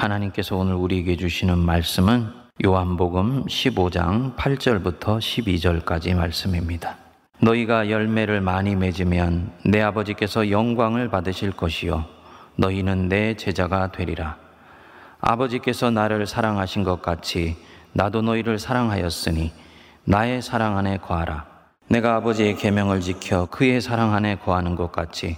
하나님께서 오늘 우리에게 주시는 말씀은 요한복음 15장 8절부터 12절까지 말씀입니다. 너희가 열매를 많이 맺으면 내 아버지께서 영광을 받으실 것이요 너희는 내 제자가 되리라. 아버지께서 나를 사랑하신 것 같이 나도 너희를 사랑하였으니 나의 사랑 안에 거하라. 내가 아버지의 계명을 지켜 그의 사랑 안에 거하는 것 같이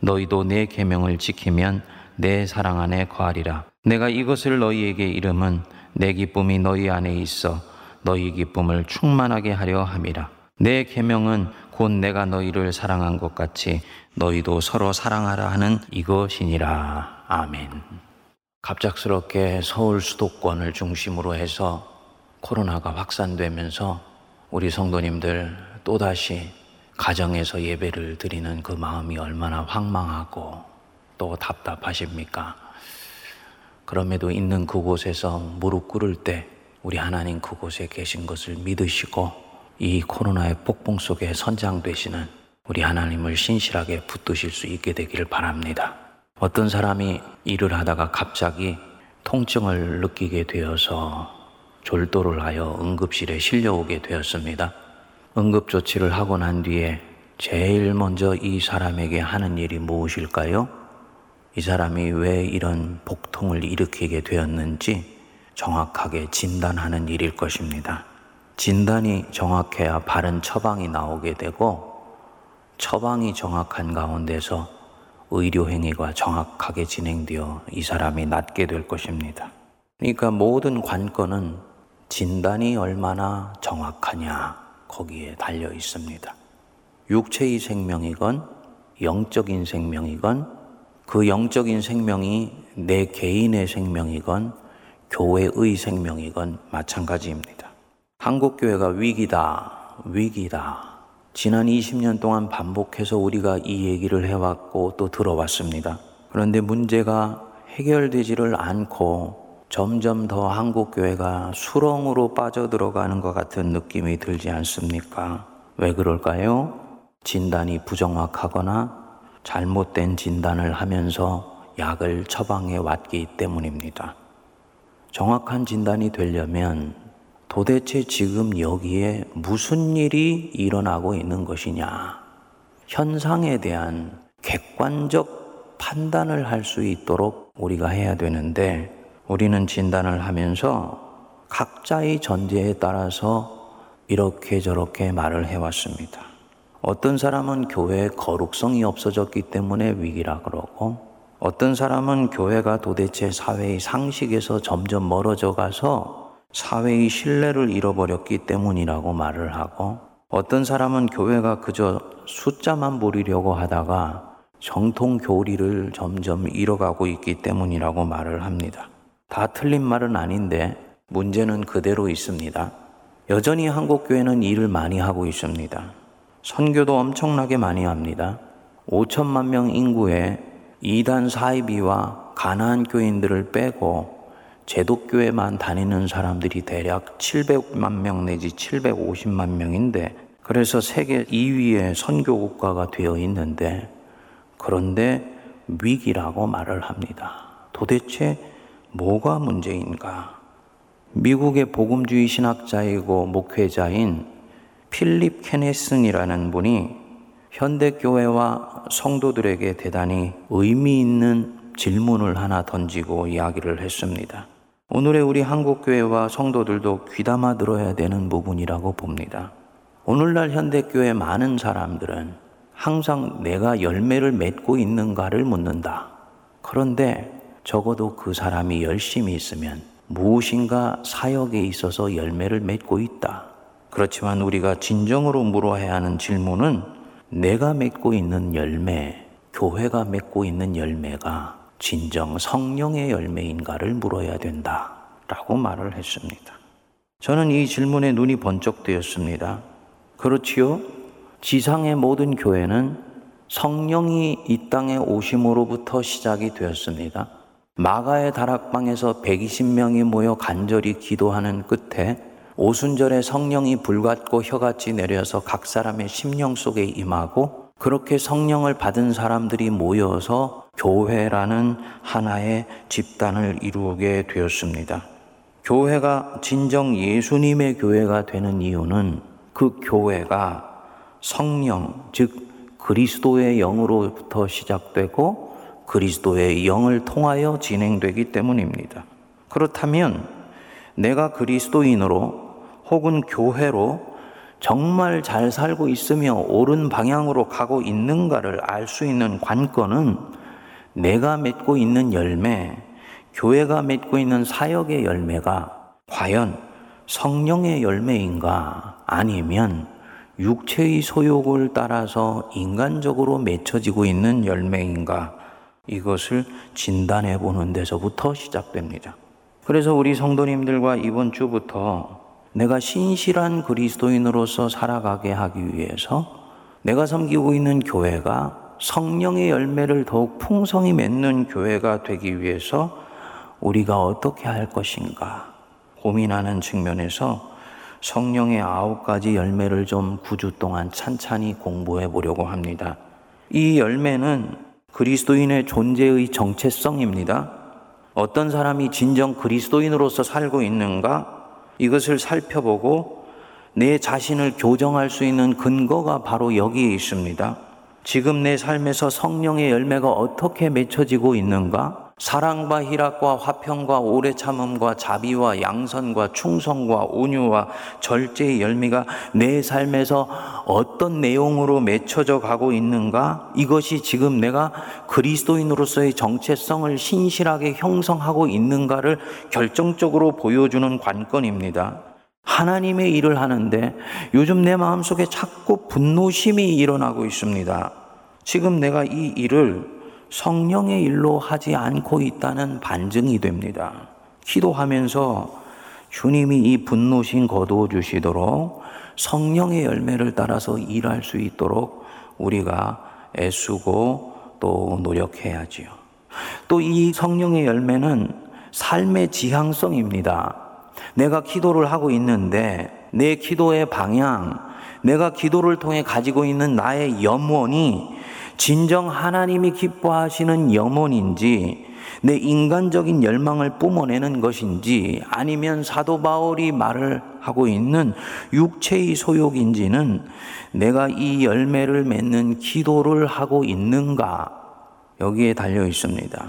너희도 내 계명을 지키면 내 사랑 안에 거하리라. 내가 이것을 너희에게 이름은 내 기쁨이 너희 안에 있어 너희 기쁨을 충만하게 하려 함이라. 내 계명은 곧 내가 너희를 사랑한 것 같이 너희도 서로 사랑하라 하는 이것이니라. 아멘. 갑작스럽게 서울 수도권을 중심으로 해서 코로나가 확산되면서 우리 성도님들 또다시 가정에서 예배를 드리는 그 마음이 얼마나 황망하고 또 답답하십니까? 그럼에도 있는 그곳에서 무릎 꿇을 때 우리 하나님 그곳에 계신 것을 믿으시고 이 코로나의 폭풍 속에 선장되시는 우리 하나님을 신실하게 붙드실 수 있게 되기를 바랍니다. 어떤 사람이 일을 하다가 갑자기 통증을 느끼게 되어서 졸도를 하여 응급실에 실려오게 되었습니다. 응급조치를 하고 난 뒤에 제일 먼저 이 사람에게 하는 일이 무엇일까요? 이 사람이 왜 이런 복통을 일으키게 되었는지 정확하게 진단하는 일일 것입니다. 진단이 정확해야 바른 처방이 나오게 되고 처방이 정확한 가운데서 의료 행위가 정확하게 진행되어 이 사람이 낫게 될 것입니다. 그러니까 모든 관건은 진단이 얼마나 정확하냐 거기에 달려 있습니다. 육체의 생명이건 영적인 생명이건 그 영적인 생명이 내 개인의 생명이건 교회의 생명이건 마찬가지입니다. 한국교회가 위기다, 위기다. 지난 20년 동안 반복해서 우리가 이 얘기를 해왔고 또 들어왔습니다. 그런데 문제가 해결되지를 않고 점점 더 한국교회가 수렁으로 빠져들어가는 것 같은 느낌이 들지 않습니까? 왜 그럴까요? 진단이 부정확하거나 잘못된 진단을 하면서 약을 처방해 왔기 때문입니다. 정확한 진단이 되려면 도대체 지금 여기에 무슨 일이 일어나고 있는 것이냐. 현상에 대한 객관적 판단을 할 수 있도록 우리가 해야 되는데 우리는 진단을 하면서 각자의 전제에 따라서 이렇게 저렇게 말을 해왔습니다. 어떤 사람은 교회의 거룩성이 없어졌기 때문에 위기라 그러고 어떤 사람은 교회가 도대체 사회의 상식에서 점점 멀어져 가서 사회의 신뢰를 잃어버렸기 때문이라고 말을 하고 어떤 사람은 교회가 그저 숫자만 부리려고 하다가 정통 교리를 점점 잃어가고 있기 때문이라고 말을 합니다. 다 틀린 말은 아닌데 문제는 그대로 있습니다. 여전히 한국 교회는 일을 많이 하고 있습니다. 선교도 엄청나게 많이 합니다. 5천만 명 인구에 이단 사이비와 가나안 교인들을 빼고 제독교회만 다니는 사람들이 대략 700만 명 내지 750만 명인데 그래서 세계 2위의 선교 국가가 되어 있는데 그런데 위기라고 말을 합니다. 도대체 뭐가 문제인가? 미국의 복음주의 신학자이고 목회자인 필립 케네슨이라는 분이 현대교회와 성도들에게 대단히 의미 있는 질문을 하나 던지고 이야기를 했습니다. 오늘의 우리 한국교회와 성도들도 귀담아 들어야 되는 부분이라고 봅니다. 오늘날 현대교회 많은 사람들은 항상 내가 열매를 맺고 있는가를 묻는다. 그런데 적어도 그 사람이 열심히 있으면 무엇인가 사역에 있어서 열매를 맺고 있다. 그렇지만 우리가 진정으로 물어야 하는 질문은 내가 맺고 있는 열매, 교회가 맺고 있는 열매가 진정 성령의 열매인가를 물어야 된다. 라고 말을 했습니다. 저는 이 질문에 눈이 번쩍 뜨였습니다. 그렇지요? 지상의 모든 교회는 성령이 이 땅에 오심으로부터 시작이 되었습니다. 마가의 다락방에서 120명이 모여 간절히 기도하는 끝에 오순절에 성령이 불같고 혀같이 내려서 각 사람의 심령 속에 임하고 그렇게 성령을 받은 사람들이 모여서 교회라는 하나의 집단을 이루게 되었습니다. 교회가 진정 예수님의 교회가 되는 이유는 그 교회가 성령, 즉 그리스도의 영으로부터 시작되고 그리스도의 영을 통하여 진행되기 때문입니다. 그렇다면 내가 그리스도인으로 혹은 교회로 정말 잘 살고 있으며 옳은 방향으로 가고 있는가를 알 수 있는 관건은 내가 맺고 있는 열매, 교회가 맺고 있는 사역의 열매가 과연 성령의 열매인가 아니면 육체의 소욕을 따라서 인간적으로 맺혀지고 있는 열매인가 이것을 진단해 보는 데서부터 시작됩니다. 그래서 우리 성도님들과 이번 주부터 내가 신실한 그리스도인으로서 살아가게 하기 위해서 내가 섬기고 있는 교회가 성령의 열매를 더욱 풍성히 맺는 교회가 되기 위해서 우리가 어떻게 할 것인가 고민하는 측면에서 성령의 아홉 가지 열매를 좀 9주 동안 찬찬히 공부해 보려고 합니다. 이 열매는 그리스도인의 존재의 정체성입니다. 어떤 사람이 진정 그리스도인으로서 살고 있는가? 이것을 살펴보고 내 자신을 교정할 수 있는 근거가 바로 여기에 있습니다. 지금 내 삶에서 성령의 열매가 어떻게 맺혀지고 있는가? 사랑과 희락과 화평과 오래 참음과 자비와 양선과 충성과 온유와 절제의 열매가 내 삶에서 어떤 내용으로 맺혀져 가고 있는가? 이것이 지금 내가 그리스도인으로서의 정체성을 신실하게 형성하고 있는가를 결정적으로 보여주는 관건입니다. 하나님의 일을 하는데 요즘 내 마음속에 자꾸 분노심이 일어나고 있습니다. 지금 내가 이 일을 성령의 일로 하지 않고 있다는 반증이 됩니다. 기도하면서 주님이 이 분노심 거두어 주시도록 성령의 열매를 따라서 일할 수 있도록 우리가 애쓰고 또 노력해야지요. 또 이 성령의 열매는 삶의 지향성입니다. 내가 기도를 하고 있는데 내 기도의 방향, 내가 기도를 통해 가지고 있는 나의 염원이 진정 하나님이 기뻐하시는 염원인지 내 인간적인 열망을 뿜어내는 것인지 아니면 사도 바울이 말을 하고 있는 육체의 소욕인지는 내가 이 열매를 맺는 기도를 하고 있는가 여기에 달려 있습니다.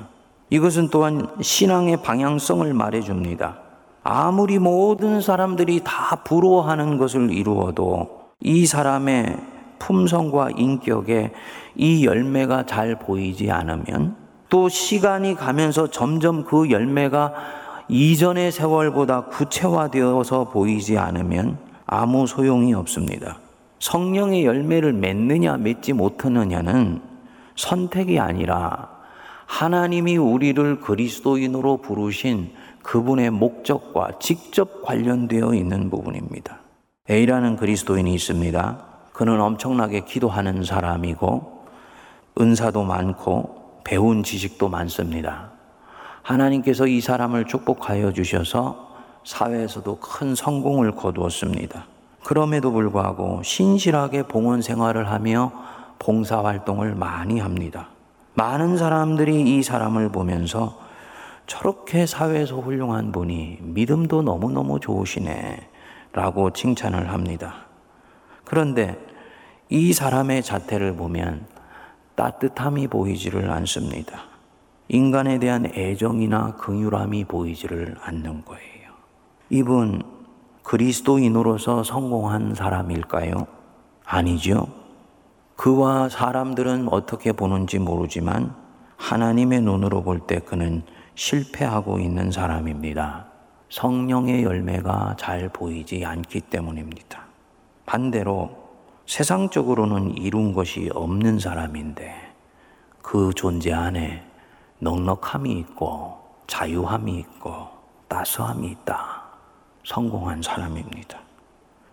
이것은 또한 신앙의 방향성을 말해 줍니다. 아무리 모든 사람들이 다 부러워하는 것을 이루어도 이 사람의 품성과 인격에 이 열매가 잘 보이지 않으면 또 시간이 가면서 점점 그 열매가 이전의 세월보다 구체화되어서 보이지 않으면 아무 소용이 없습니다. 성령의 열매를 맺느냐 맺지 못하느냐는 선택이 아니라 하나님이 우리를 그리스도인으로 부르신 그분의 목적과 직접 관련되어 있는 부분입니다. A라는 그리스도인이 있습니다. 그는 엄청나게 기도하는 사람이고 은사도 많고 배운 지식도 많습니다. 하나님께서 이 사람을 축복하여 주셔서 사회에서도 큰 성공을 거두었습니다. 그럼에도 불구하고 신실하게 봉헌 생활을 하며 봉사 활동을 많이 합니다. 많은 사람들이 이 사람을 보면서 저렇게 사회에서 훌륭한 분이 믿음도 너무너무 좋으시네 라고 칭찬을 합니다. 그런데 이 사람의 자태를 보면 따뜻함이 보이지를 않습니다. 인간에 대한 애정이나 긍휼함이 보이지를 않는 거예요. 이분 그리스도인으로서 성공한 사람일까요? 아니죠. 그와 사람들은 어떻게 보는지 모르지만 하나님의 눈으로 볼 때 그는 실패하고 있는 사람입니다. 성령의 열매가 잘 보이지 않기 때문입니다. 반대로 세상적으로는 이룬 것이 없는 사람인데 그 존재 안에 넉넉함이 있고 자유함이 있고 따스함이 있다. 성공한 사람입니다.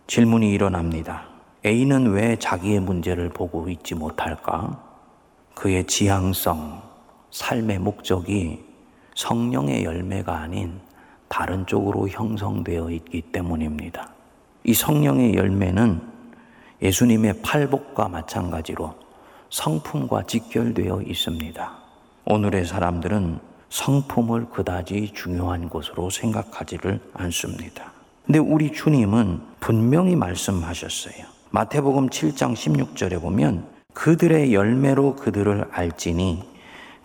질문이 일어납니다. A는 왜 자기의 문제를 보고 있지 못할까? 그의 지향성, 삶의 목적이 성령의 열매가 아닌 다른 쪽으로 형성되어 있기 때문입니다. 이 성령의 열매는 예수님의 팔복과 마찬가지로 성품과 직결되어 있습니다. 오늘의 사람들은 성품을 그다지 중요한 것으로 생각하지를 않습니다. 근데 우리 주님은 분명히 말씀하셨어요. 마태복음 7장 16절에 보면 그들의 열매로 그들을 알지니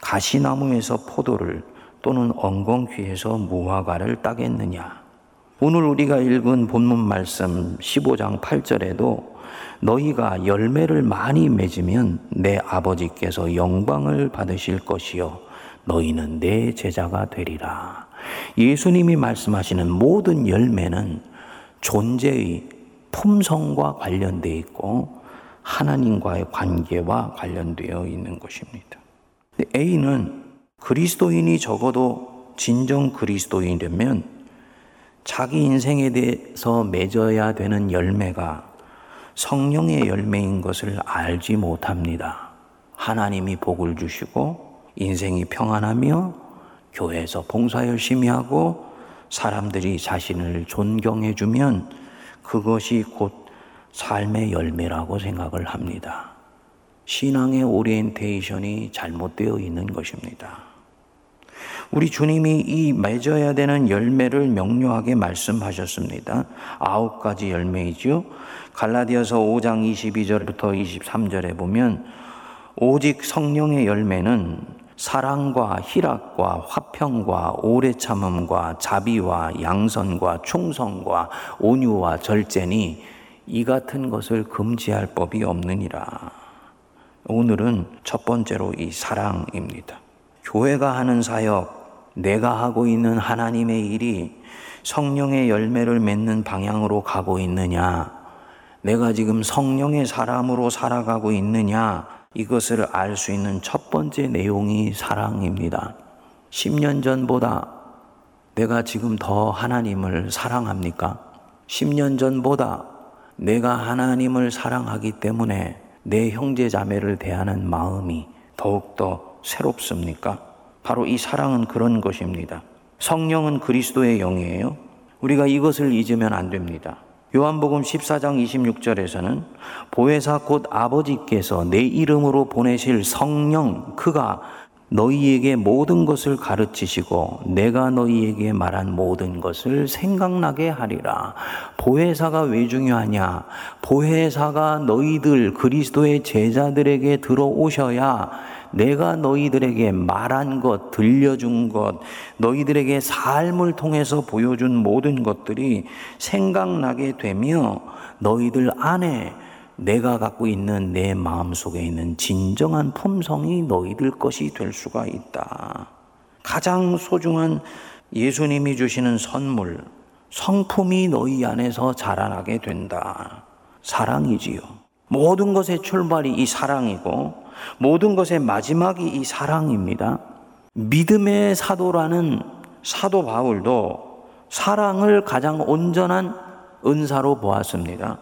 가시나무에서 포도를 또는 엉겅퀴에서 무화과를 따겠느냐. 오늘 우리가 읽은 본문 말씀 15장 8절에도 너희가 열매를 많이 맺으면 내 아버지께서 영광을 받으실 것이요 너희는 내 제자가 되리라. 예수님이 말씀하시는 모든 열매는 존재의 품성과 관련되어 있고 하나님과의 관계와 관련되어 있는 것입니다. A는 그리스도인이 적어도 진정 그리스도인이라면 자기 인생에 대해서 맺어야 되는 열매가 성령의 열매인 것을 알지 못합니다. 하나님이 복을 주시고 인생이 평안하며 교회에서 봉사 열심히 하고 사람들이 자신을 존경해 주면 그것이 곧 삶의 열매라고 생각을 합니다. 신앙의 오리엔테이션이 잘못되어 있는 것입니다. 우리 주님이 이 맺어야 되는 열매를 명료하게 말씀하셨습니다. 아홉 가지 열매이죠. 갈라디아서 5장 22절부터 23절에 보면 오직 성령의 열매는 사랑과 희락과 화평과 오래 참음과 자비와 양선과 충성과 온유와 절제니 이 같은 것을 금지할 법이 없느니라. 오늘은 첫 번째로 이 사랑입니다. 교회가 하는 사역, 내가 하고 있는 하나님의 일이 성령의 열매를 맺는 방향으로 가고 있느냐, 내가 지금 성령의 사람으로 살아가고 있느냐, 이것을 알 수 있는 첫 번째 내용이 사랑입니다. 10년 전보다 내가 지금 더 하나님을 사랑합니까? 10년 전보다 내가 하나님을 사랑하기 때문에 내 형제 자매를 대하는 마음이 더욱더 새롭습니까? 바로 이 사랑은 그런 것입니다. 성령은 그리스도의 영이에요. 우리가 이것을 잊으면 안 됩니다. 요한복음 14장 26절에서는 보혜사 곧 아버지께서 내 이름으로 보내실 성령 그가 너희에게 모든 것을 가르치시고 내가 너희에게 말한 모든 것을 생각나게 하리라. 보혜사가 왜 중요하냐? 보혜사가 너희들 그리스도의 제자들에게 들어오셔야 내가 너희들에게 말한 것, 들려준 것, 너희들에게 삶을 통해서 보여준 모든 것들이 생각나게 되며 너희들 안에 내가 갖고 있는 내 마음 속에 있는 진정한 품성이 너희들 것이 될 수가 있다. 가장 소중한 예수님이 주시는 선물, 성품이 너희 안에서 자라나게 된다. 사랑이지요. 모든 것의 출발이 이 사랑이고, 모든 것의 마지막이 이 사랑입니다. 믿음의 사도라는 사도 바울도 사랑을 가장 온전한 은사로 보았습니다.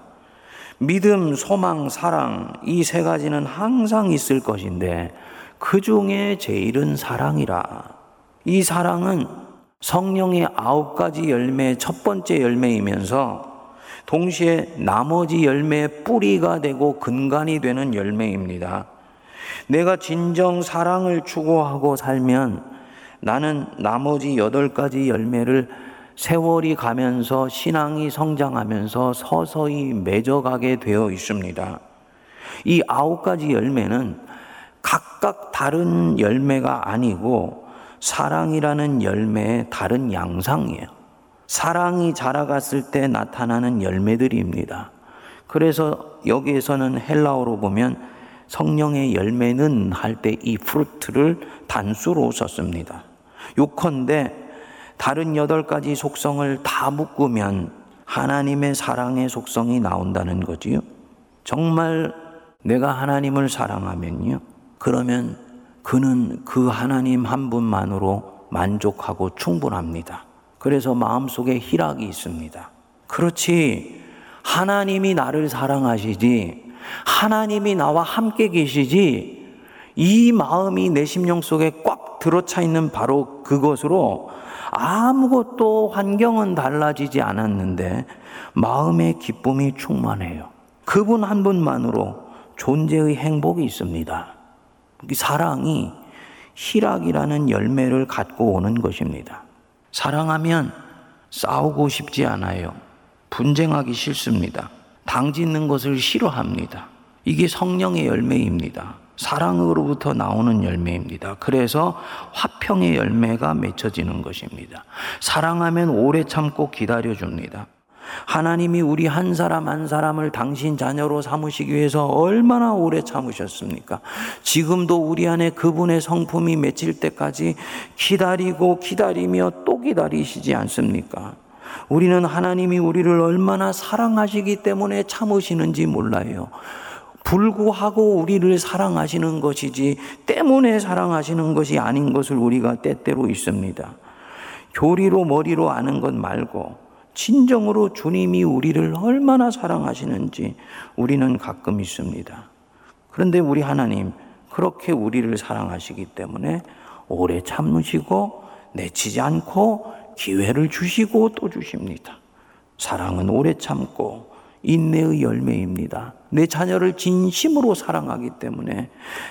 믿음, 소망, 사랑, 이 세 가지는 항상 있을 것인데, 그 중에 제일은 사랑이라. 이 사랑은 성령의 아홉 가지 열매의 첫 번째 열매이면서, 동시에 나머지 열매의 뿌리가 되고 근간이 되는 열매입니다. 내가 진정 사랑을 추구하고 살면 나는 나머지 여덟 가지 열매를 세월이 가면서 신앙이 성장하면서 서서히 맺어가게 되어 있습니다. 이 아홉 가지 열매는 각각 다른 열매가 아니고 사랑이라는 열매의 다른 양상이에요. 사랑이 자라갔을 때 나타나는 열매들입니다. 그래서 여기에서는 헬라어로 보면 성령의 열매는 할 때 이 fruit를 단수로 썼습니다. 요컨대 다른 여덟 가지 속성을 다 묶으면 하나님의 사랑의 속성이 나온다는 거지요. 정말 내가 하나님을 사랑하면요. 그러면 그는 그 하나님 한 분만으로 만족하고 충분합니다. 그래서 마음속에 희락이 있습니다. 그렇지. 하나님이 나를 사랑하시지. 하나님이 나와 함께 계시지. 이 마음이 내 심령 속에 꽉 들어차 있는 바로 그것으로 아무것도 환경은 달라지지 않았는데 마음의 기쁨이 충만해요. 그분 한 분만으로 존재의 행복이 있습니다. 사랑이 희락이라는 열매를 갖고 오는 것입니다. 사랑하면 싸우고 싶지 않아요. 분쟁하기 싫습니다. 당짓는 것을 싫어합니다. 이게 성령의 열매입니다. 사랑으로부터 나오는 열매입니다. 그래서 화평의 열매가 맺혀지는 것입니다. 사랑하면 오래 참고 기다려줍니다. 하나님이 우리 한 사람 한 사람을 당신 자녀로 삼으시기 위해서 얼마나 오래 참으셨습니까? 지금도 우리 안에 그분의 성품이 맺힐 때까지 기다리고 기다리며 또 기다리시지 않습니까? 우리는 하나님이 우리를 얼마나 사랑하시기 때문에 참으시는지 몰라요. 불구하고 우리를 사랑하시는 것이지 때문에 사랑하시는 것이 아닌 것을 우리가 때때로 있습니다. 교리로 머리로 아는 것 말고 진정으로 주님이 우리를 얼마나 사랑하시는지 우리는 가끔 있습니다. 그런데 우리 하나님 그렇게 우리를 사랑하시기 때문에 오래 참으시고 내치지 않고 기회를 주시고 또 주십니다. 사랑은 오래 참고 인내의 열매입니다. 내 자녀를 진심으로 사랑하기 때문에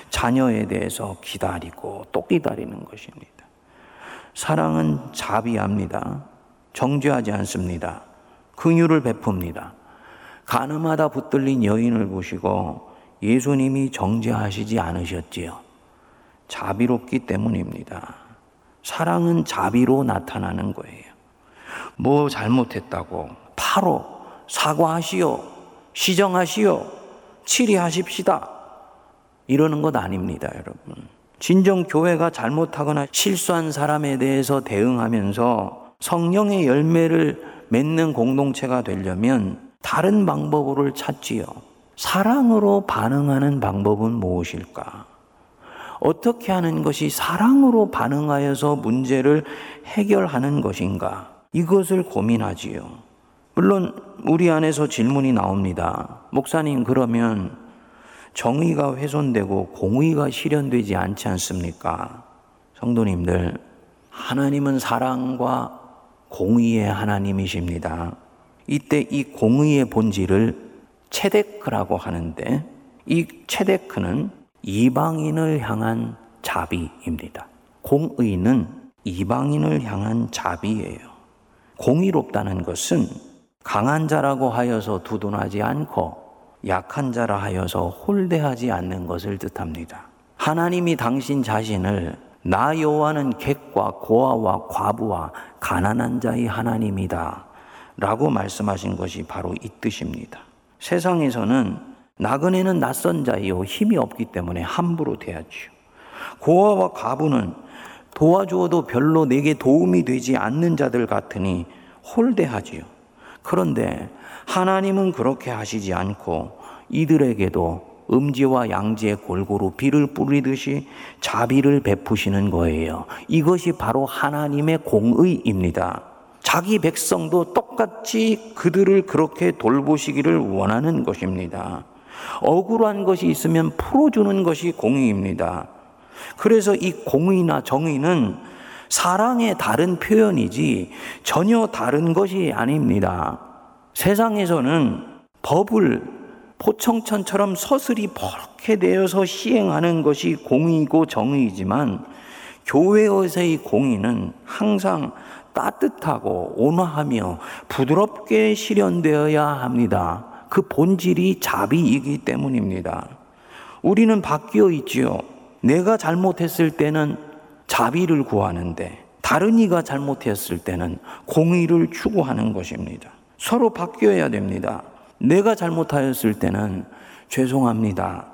자녀에 대해서 기다리고 또 기다리는 것입니다. 사랑은 자비합니다. 정죄하지 않습니다. 긍휼을 베풉니다. 가늠하다 붙들린 여인을 보시고 예수님이 정죄하시지 않으셨지요. 자비롭기 때문입니다. 사랑은 자비로 나타나는 거예요. 뭐 잘못했다고 바로 사과하시오, 시정하시오, 치리하십시다. 이러는 것 아닙니다, 여러분. 진정 교회가 잘못하거나 실수한 사람에 대해서 대응하면서 성령의 열매를 맺는 공동체가 되려면 다른 방법을 찾지요. 사랑으로 반응하는 방법은 무엇일까? 어떻게 하는 것이 사랑으로 반응하여서 문제를 해결하는 것인가? 이것을 고민하지요. 물론 우리 안에서 질문이 나옵니다. 목사님, 그러면 정의가 훼손되고 공의가 실현되지 않지 않습니까? 성도님들, 하나님은 사랑과 공의의 하나님이십니다. 이때 이 공의의 본질을 체데크라고 하는데 이 체데크는 이방인을 향한 자비입니다. 공의는 이방인을 향한 자비예요. 공의롭다는 것은 강한 자라고 하여서 두둔하지 않고 약한 자라 하여서 홀대하지 않는 것을 뜻합니다. 하나님이 당신 자신을 나 여호와는 객과 고아와 과부와 가난한 자의 하나님이다. 라고 말씀하신 것이 바로 이 뜻입니다. 세상에서는 나그네는 낯선 자이요 힘이 없기 때문에 함부로 대하지요. 고아와 과부는 도와주어도 별로 내게 도움이 되지 않는 자들 같으니 홀대하지요. 그런데 하나님은 그렇게 하시지 않고 이들에게도 음지와 양지에 골고루 비를 뿌리듯이 자비를 베푸시는 거예요. 이것이 바로 하나님의 공의입니다. 자기 백성도 똑같이 그들을 그렇게 돌보시기를 원하는 것입니다. 억울한 것이 있으면 풀어주는 것이 공의입니다. 그래서 이 공의나 정의는 사랑의 다른 표현이지 전혀 다른 것이 아닙니다. 세상에서는 법을 포청천처럼 서슬이 벌게 되어서 시행하는 것이 공의고 정의이지만 교회에서의 공의는 항상 따뜻하고 온화하며 부드럽게 실현되어야 합니다. 그 본질이 자비이기 때문입니다. 우리는 바뀌어 있지요. 내가 잘못했을 때는 자비를 구하는데 다른 이가 잘못했을 때는 공의를 추구하는 것입니다. 서로 바뀌어야 됩니다. 내가 잘못하였을 때는 죄송합니다.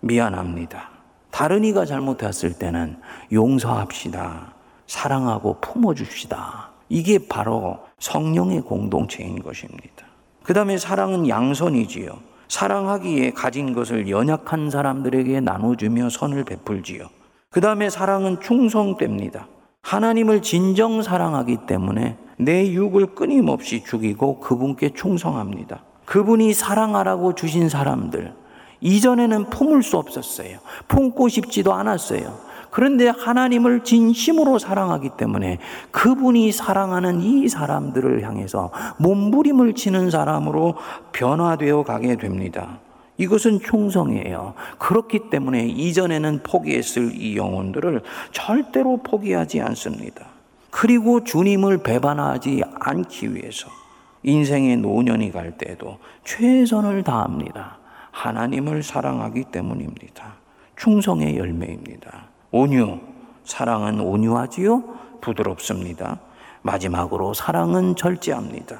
미안합니다. 다른 이가 잘못했을 때는 용서합시다. 사랑하고 품어줍시다. 이게 바로 성령의 공동체인 것입니다. 그 다음에 사랑은 양선이지요. 사랑하기에 가진 것을 연약한 사람들에게 나눠주며 선을 베풀지요. 그 다음에 사랑은 충성됩니다. 하나님을 진정 사랑하기 때문에 내 육을 끊임없이 죽이고 그분께 충성합니다. 그분이 사랑하라고 주신 사람들, 이전에는 품을 수 없었어요. 품고 싶지도 않았어요. 그런데 하나님을 진심으로 사랑하기 때문에 그분이 사랑하는 이 사람들을 향해서 몸부림을 치는 사람으로 변화되어 가게 됩니다. 이것은 충성이에요. 그렇기 때문에 이전에는 포기했을 이 영혼들을 절대로 포기하지 않습니다. 그리고 주님을 배반하지 않기 위해서 인생의 노년이 갈 때도 최선을 다합니다. 하나님을 사랑하기 때문입니다. 충성의 열매입니다. 온유, 사랑은 온유하지요? 부드럽습니다. 마지막으로 사랑은 절제합니다.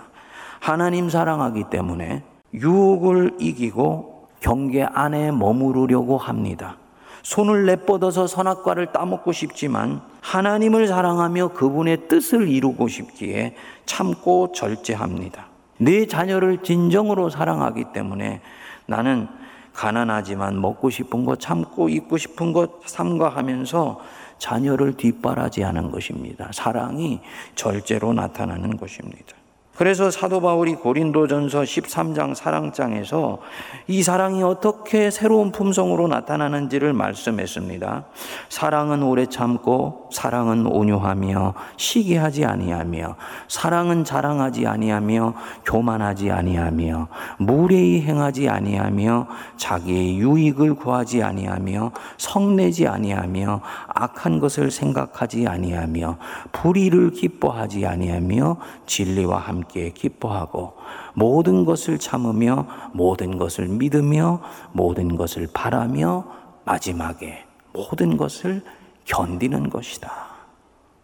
하나님 사랑하기 때문에 유혹을 이기고 경계 안에 머무르려고 합니다. 손을 내뻗어서 선악과를 따먹고 싶지만 하나님을 사랑하며 그분의 뜻을 이루고 싶기에 참고 절제합니다. 내 자녀를 진정으로 사랑하기 때문에 나는 가난하지만 먹고 싶은 것 참고 입고 싶은 것 삼가하면서 자녀를 뒷바라지하는 것입니다. 사랑이 절제로 나타나는 것입니다. 그래서 사도 바울이 고린도전서 13장 사랑장에서 이 사랑이 어떻게 새로운 품성으로 나타나는지를 말씀했습니다. 사랑은 오래 참고 사랑은 온유하며 시기하지 아니하며 사랑은 자랑하지 아니하며 교만하지 아니하며 무례히 행하지 아니하며 자기의 유익을 구하지 아니하며 성내지 아니하며 악한 것을 생각하지 아니하며 불의를 기뻐하지 아니하며 진리와 함께 함께 기뻐하고 모든 것을 참으며 모든 것을 믿으며 모든 것을 바라며 마지막에 모든 것을 견디는 것이다.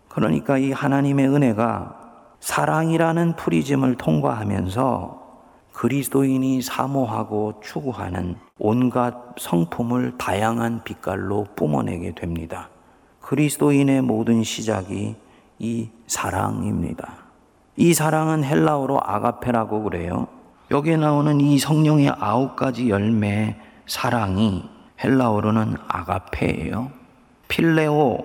그러니까 이 하나님의 은혜가 사랑이라는 프리즘을 통과하면서 그리스도인이 사모하고 추구하는 온갖 성품을 다양한 빛깔로 뿜어내게 됩니다. 그리스도인의 모든 시작이 이 사랑입니다. 이 사랑은 헬라어로 아가페라고 그래요. 여기에 나오는 이 성령의 아홉 가지 열매 사랑이 헬라어로는 아가페예요. 필레오,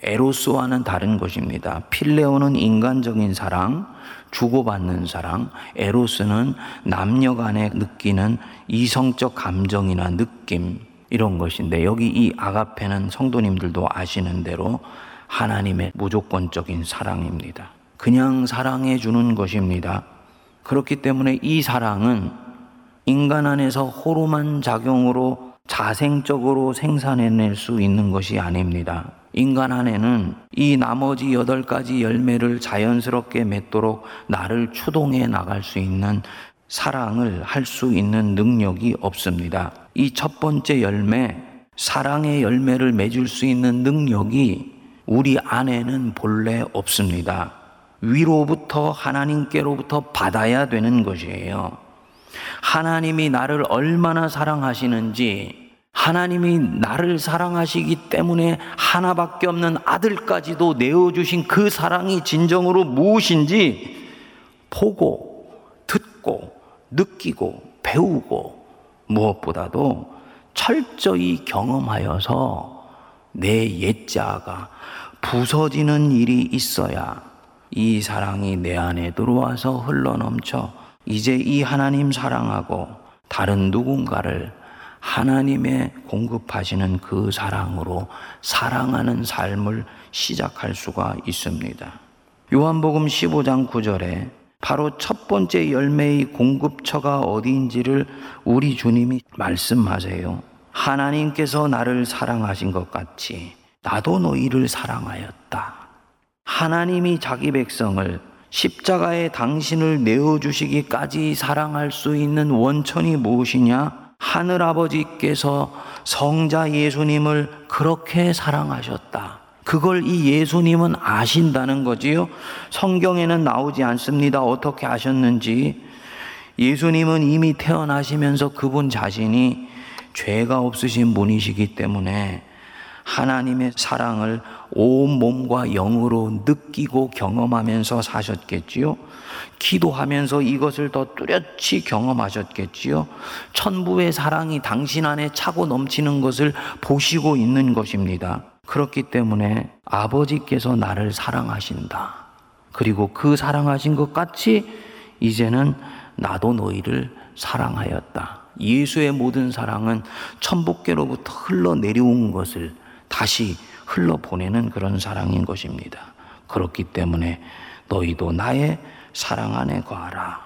에로스와는 다른 것입니다. 필레오는 인간적인 사랑, 주고받는 사랑, 에로스는 남녀 간에 느끼는 이성적 감정이나 느낌, 이런 것인데, 여기 이 아가페는 성도님들도 아시는 대로 하나님의 무조건적인 사랑입니다. 그냥 사랑해 주는 것입니다. 그렇기 때문에 이 사랑은 인간 안에서 호르몬 작용으로 자생적으로 생산해낼 수 있는 것이 아닙니다. 인간 안에는 이 나머지 여덟 가지 열매를 자연스럽게 맺도록 나를 추동해 나갈 수 있는 사랑을 할 수 있는 능력이 없습니다. 이 첫 번째 열매, 사랑의 열매를 맺을 수 있는 능력이 우리 안에는 본래 없습니다. 위로부터 하나님께로부터 받아야 되는 것이에요. 하나님이 나를 얼마나 사랑하시는지, 하나님이 나를 사랑하시기 때문에 하나밖에 없는 아들까지도 내어주신 그 사랑이 진정으로 무엇인지 보고, 듣고, 느끼고, 배우고, 무엇보다도 철저히 경험하여서 내 옛자가 부서지는 일이 있어야 이 사랑이 내 안에 들어와서 흘러넘쳐 이제 이 하나님 사랑하고 다른 누군가를 하나님의 공급하시는 그 사랑으로 사랑하는 삶을 시작할 수가 있습니다. 요한복음 15장 9절에 바로 첫 번째 열매의 공급처가 어디인지를 우리 주님이 말씀하세요. 하나님께서 나를 사랑하신 것 같이 나도 너희를 사랑하였다. 하나님이 자기 백성을 십자가에 당신을 내어주시기까지 사랑할 수 있는 원천이 무엇이냐? 하늘 아버지께서 성자 예수님을 그렇게 사랑하셨다. 그걸 이 예수님은 아신다는 거지요. 성경에는 나오지 않습니다. 어떻게 아셨는지. 예수님은 이미 태어나시면서 그분 자신이 죄가 없으신 분이시기 때문에 하나님의 사랑을 온 몸과 영으로 느끼고 경험하면서 사셨겠지요. 기도하면서 이것을 더 뚜렷이 경험하셨겠지요. 천부의 사랑이 당신 안에 차고 넘치는 것을 보시고 있는 것입니다. 그렇기 때문에 아버지께서 나를 사랑하신다. 그리고 그 사랑하신 것 같이 이제는 나도 너희를 사랑하였다. 예수의 모든 사랑은 천복계로부터 흘러내려온 것을 다시 흘러보내는 그런 사랑인 것입니다. 그렇기 때문에 너희도 나의 사랑 안에 거하라.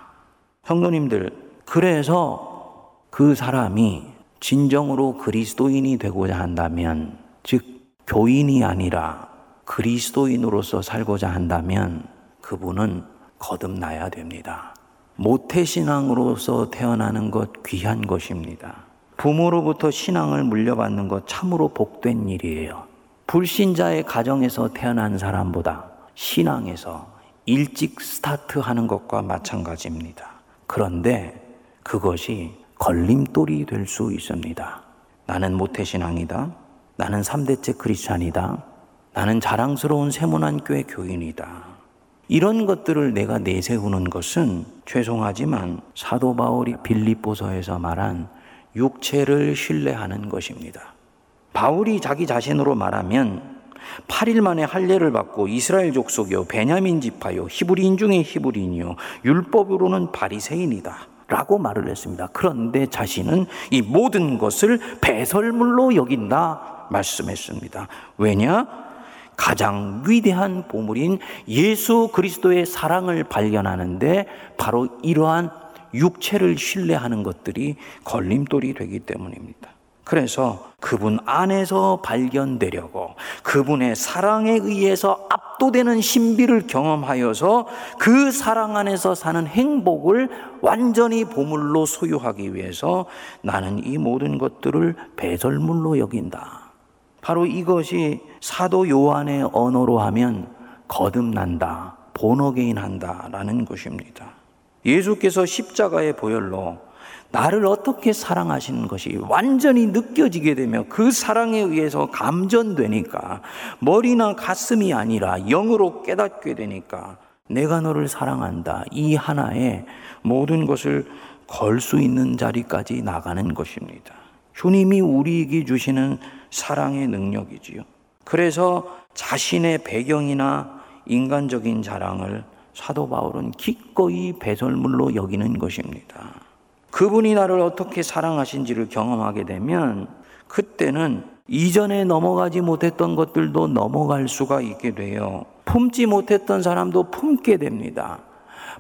성도님들, 그래서 그 사람이 진정으로 그리스도인이 되고자 한다면, 즉, 교인이 아니라 그리스도인으로서 살고자 한다면 그분은 거듭나야 됩니다. 모태신앙으로서 태어나는 것 귀한 것입니다. 부모로부터 신앙을 물려받는 것 참으로 복된 일이에요. 불신자의 가정에서 태어난 사람보다 신앙에서 일찍 스타트하는 것과 마찬가지입니다. 그런데 그것이 걸림돌이 될 수 있습니다. 나는 모태신앙이다. 나는 3대째 크리스찬이다. 나는 자랑스러운 세문안 교회 교인이다. 이런 것들을 내가 내세우는 것은 죄송하지만 사도 바울이 빌립보서에서 말한 육체를 신뢰하는 것입니다. 바울이 자기 자신으로 말하면 8일 만에 할례를 받고 이스라엘 족속이요 베냐민 지파요 히브리인 중에 히브리인이요 율법으로는 바리새인이다. 라고 말을 했습니다. 그런데 자신은 이 모든 것을 배설물로 여긴다 말씀했습니다. 왜냐? 가장 위대한 보물인 예수 그리스도의 사랑을 발견하는데 바로 이러한 육체를 신뢰하는 것들이 걸림돌이 되기 때문입니다. 그래서 그분 안에서 발견되려고 그분의 사랑에 의해서 압도되는 신비를 경험하여서 그 사랑 안에서 사는 행복을 완전히 보물로 소유하기 위해서 나는 이 모든 것들을 배설물로 여긴다. 바로 이것이 사도 요한의 언어로 하면 거듭난다, 본어게인 한다라는 것입니다. 예수께서 십자가의 보혈로 나를 어떻게 사랑하시는 것이 완전히 느껴지게 되며 그 사랑에 의해서 감전되니까 머리나 가슴이 아니라 영으로 깨닫게 되니까 내가 너를 사랑한다. 이 하나에 모든 것을 걸 수 있는 자리까지 나가는 것입니다. 주님이 우리에게 주시는 사랑의 능력이지요. 그래서 자신의 배경이나 인간적인 자랑을 사도 바울은 기꺼이 배설물로 여기는 것입니다. 그분이 나를 어떻게 사랑하신지를 경험하게 되면 그때는 이전에 넘어가지 못했던 것들도 넘어갈 수가 있게 돼요. 품지 못했던 사람도 품게 됩니다.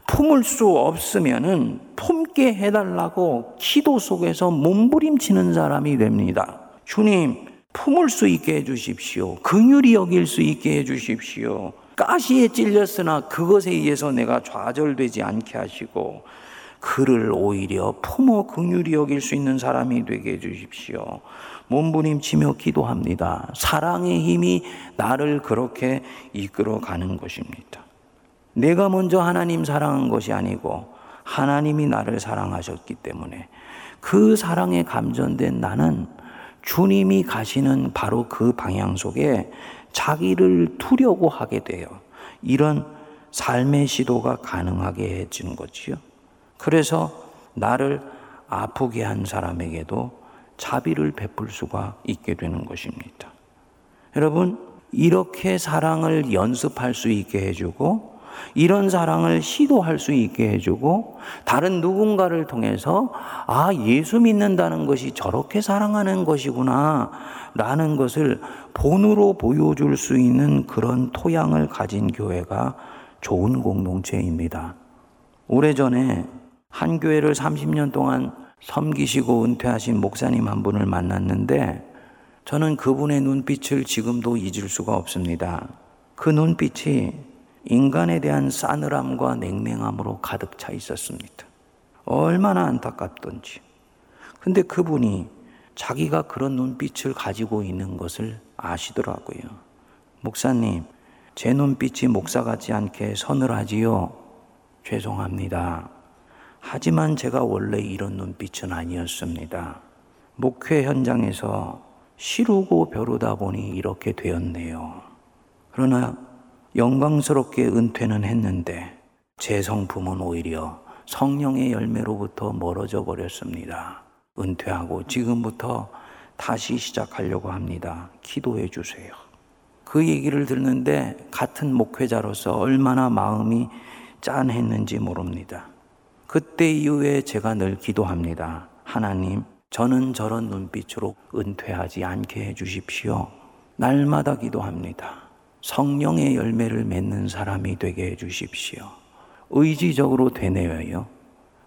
품을 수 없으면은 품게 해달라고 기도 속에서 몸부림치는 사람이 됩니다. 주님, 품을 수 있게 해주십시오. 긍휼히 여길 수 있게 해주십시오. 가시에 찔렸으나 그것에 의해서 내가 좌절되지 않게 하시고 그를 오히려 품어 긍휼히 여길 수 있는 사람이 되게 해 주십시오. 몸부림치며 기도합니다. 사랑의 힘이 나를 그렇게 이끌어 가는 것입니다. 내가 먼저 하나님 사랑한 것이 아니고 하나님이 나를 사랑하셨기 때문에 그 사랑에 감전된 나는 주님이 가시는 바로 그 방향 속에 자기를 두려고 하게 돼요. 이런 삶의 시도가 가능하게 해지는 거지요. 그래서 나를 아프게 한 사람에게도 자비를 베풀 수가 있게 되는 것입니다. 여러분, 이렇게 사랑을 연습할 수 있게 해주고 이런 사랑을 시도할 수 있게 해주고 다른 누군가를 통해서 아, 예수 믿는다는 것이 저렇게 사랑하는 것이구나 라는 것을 본으로 보여줄 수 있는 그런 토양을 가진 교회가 좋은 공동체입니다. 오래전에 한 교회를 30년 동안 섬기시고 은퇴하신 목사님 한 분을 만났는데 저는 그분의 눈빛을 지금도 잊을 수가 없습니다. 그 눈빛이 인간에 대한 싸늘함과 냉랭함으로 가득 차 있었습니다. 얼마나 안타깝던지. 근데 그분이 자기가 그런 눈빛을 가지고 있는 것을 아시더라고요. 목사님, 제 눈빛이 목사 같지 않게 서늘하지요? 죄송합니다. 하지만 제가 원래 이런 눈빛은 아니었습니다. 목회 현장에서 시루고 벼르다 보니 이렇게 되었네요. 그러나 영광스럽게 은퇴는 했는데 제 성품은 오히려 성령의 열매로부터 멀어져 버렸습니다. 은퇴하고 지금부터 다시 시작하려고 합니다. 기도해 주세요. 그 얘기를 듣는데 같은 목회자로서 얼마나 마음이 짠했는지 모릅니다. 그때 이후에 제가 늘 기도합니다. 하나님, 저는 저런 눈빛으로 은퇴하지 않게 해 주십시오. 날마다 기도합니다. 성령의 열매를 맺는 사람이 되게 해 주십시오. 의지적으로 되뇌어요.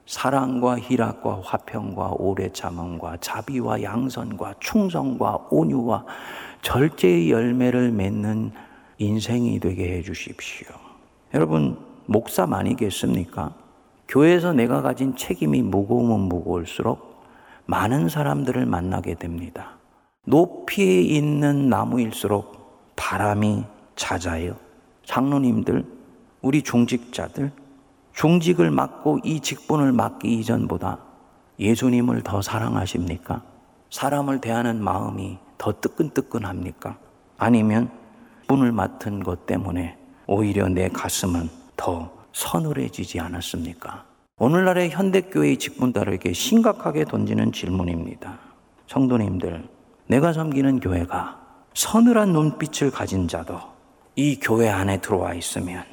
사랑과 희락과 화평과 오래 참음과 자비와 양선과 충성과 온유와 절제의 열매를 맺는 인생이 되게 해 주십시오. 여러분, 목사 많이겠습니까? 교회에서 내가 가진 책임이 무거우면 무거울수록 많은 사람들을 만나게 됩니다. 높이에 있는 나무일수록 바람이 잦아요. 장로님들, 우리 중직자들, 중직을 맡고 이 직분을 맡기 이전보다 예수님을 더 사랑하십니까? 사람을 대하는 마음이 더 뜨끈뜨끈합니까? 아니면 분을 맡은 것 때문에 오히려 내 가슴은 더 서늘해지지 않았습니까? 오늘날의 현대교회의 직분자에게 심각하게 던지는 질문입니다. 성도님들, 내가 섬기는 교회가 서늘한 눈빛을 가진 자도 이 교회 안에 들어와 있으면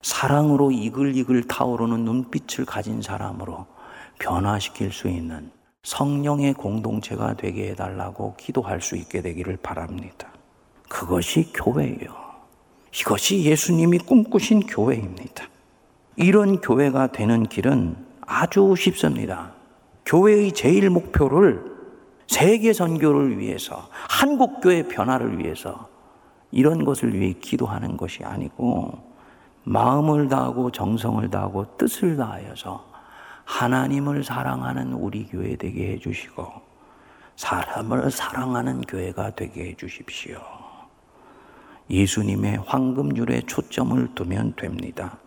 사랑으로 이글이글 타오르는 눈빛을 가진 사람으로 변화시킬 수 있는 성령의 공동체가 되게 해달라고 기도할 수 있게 되기를 바랍니다. 그것이 교회예요. 이것이 예수님이 꿈꾸신 교회입니다. 이런 교회가 되는 길은 아주 쉽습니다. 교회의 제일 목표를 세계 선교를 위해서, 한국 교회 변화를 위해서 이런 것을 위해 기도하는 것이 아니고 마음을 다하고 정성을 다하고 뜻을 다하여서 하나님을 사랑하는 우리 교회 되게 해 주시고 사람을 사랑하는 교회가 되게 해 주십시오. 예수님의 황금률에 초점을 두면 됩니다.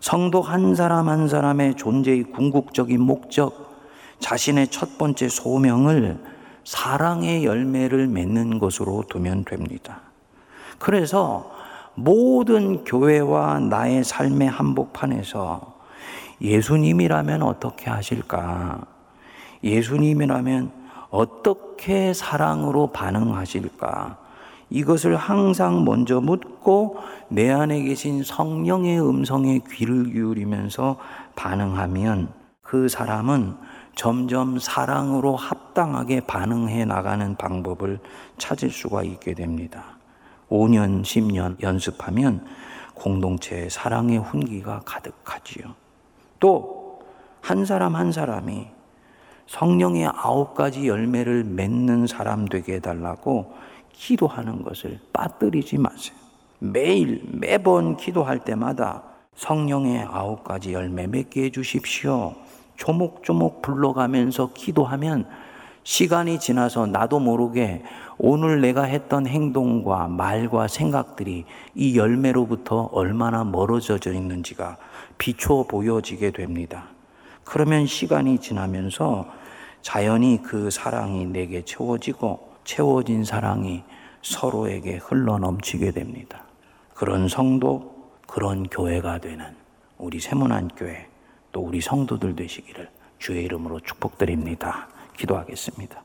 성도 한 사람 한 사람의 존재의 궁극적인 목적, 자신의 첫 번째 소명을 사랑의 열매를 맺는 것으로 두면 됩니다. 그래서 모든 교회와 나의 삶의 한복판에서 예수님이라면 어떻게 하실까? 예수님이라면 어떻게 사랑으로 반응하실까? 이것을 항상 먼저 묻고 내 안에 계신 성령의 음성에 귀를 기울이면서 반응하면 그 사람은 점점 사랑으로 합당하게 반응해 나가는 방법을 찾을 수가 있게 됩니다. 5년, 10년 연습하면 공동체의 사랑의 훈기가 가득하지요. 또 한 사람 한 사람이 성령의 아홉 가지 열매를 맺는 사람 되게 해달라고 기도하는 것을 빠뜨리지 마세요. 매일, 매번 기도할 때마다 성령의 아홉 가지 열매 맺게 해주십시오. 조목조목 불러가면서 기도하면 시간이 지나서 나도 모르게 오늘 내가 했던 행동과 말과 생각들이 이 열매로부터 얼마나 멀어져 있는지가 비춰 보여지게 됩니다. 그러면 시간이 지나면서 자연히 그 사랑이 내게 채워지고 채워진 사랑이 서로에게 흘러 넘치게 됩니다. 그런 성도, 그런 교회가 되는 우리 세문안 교회 또 우리 성도들 되시기를 주의 이름으로 축복드립니다. 기도하겠습니다.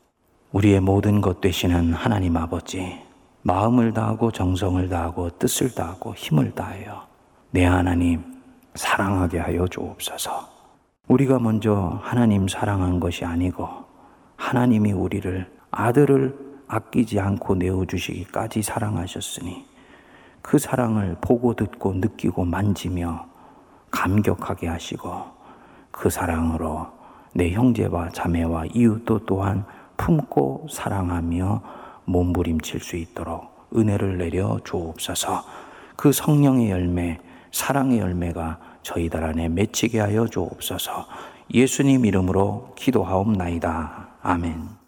우리의 모든 것 되시는 하나님 아버지, 마음을 다하고 정성을 다하고 뜻을 다하고 힘을 다하여 내 하나님 사랑하게 하여 주옵소서. 우리가 먼저 하나님 사랑한 것이 아니고 하나님이 우리를 아들을 아끼지 않고 내어주시기까지 사랑하셨으니 그 사랑을 보고 듣고 느끼고 만지며 감격하게 하시고 그 사랑으로 내 형제와 자매와 이웃도 또한 품고 사랑하며 몸부림칠 수 있도록 은혜를 내려 주옵소서 그 성령의 열매 사랑의 열매가 저희들 안에 맺히게 하여 주옵소서. 예수님 이름으로 기도하옵나이다. 아멘.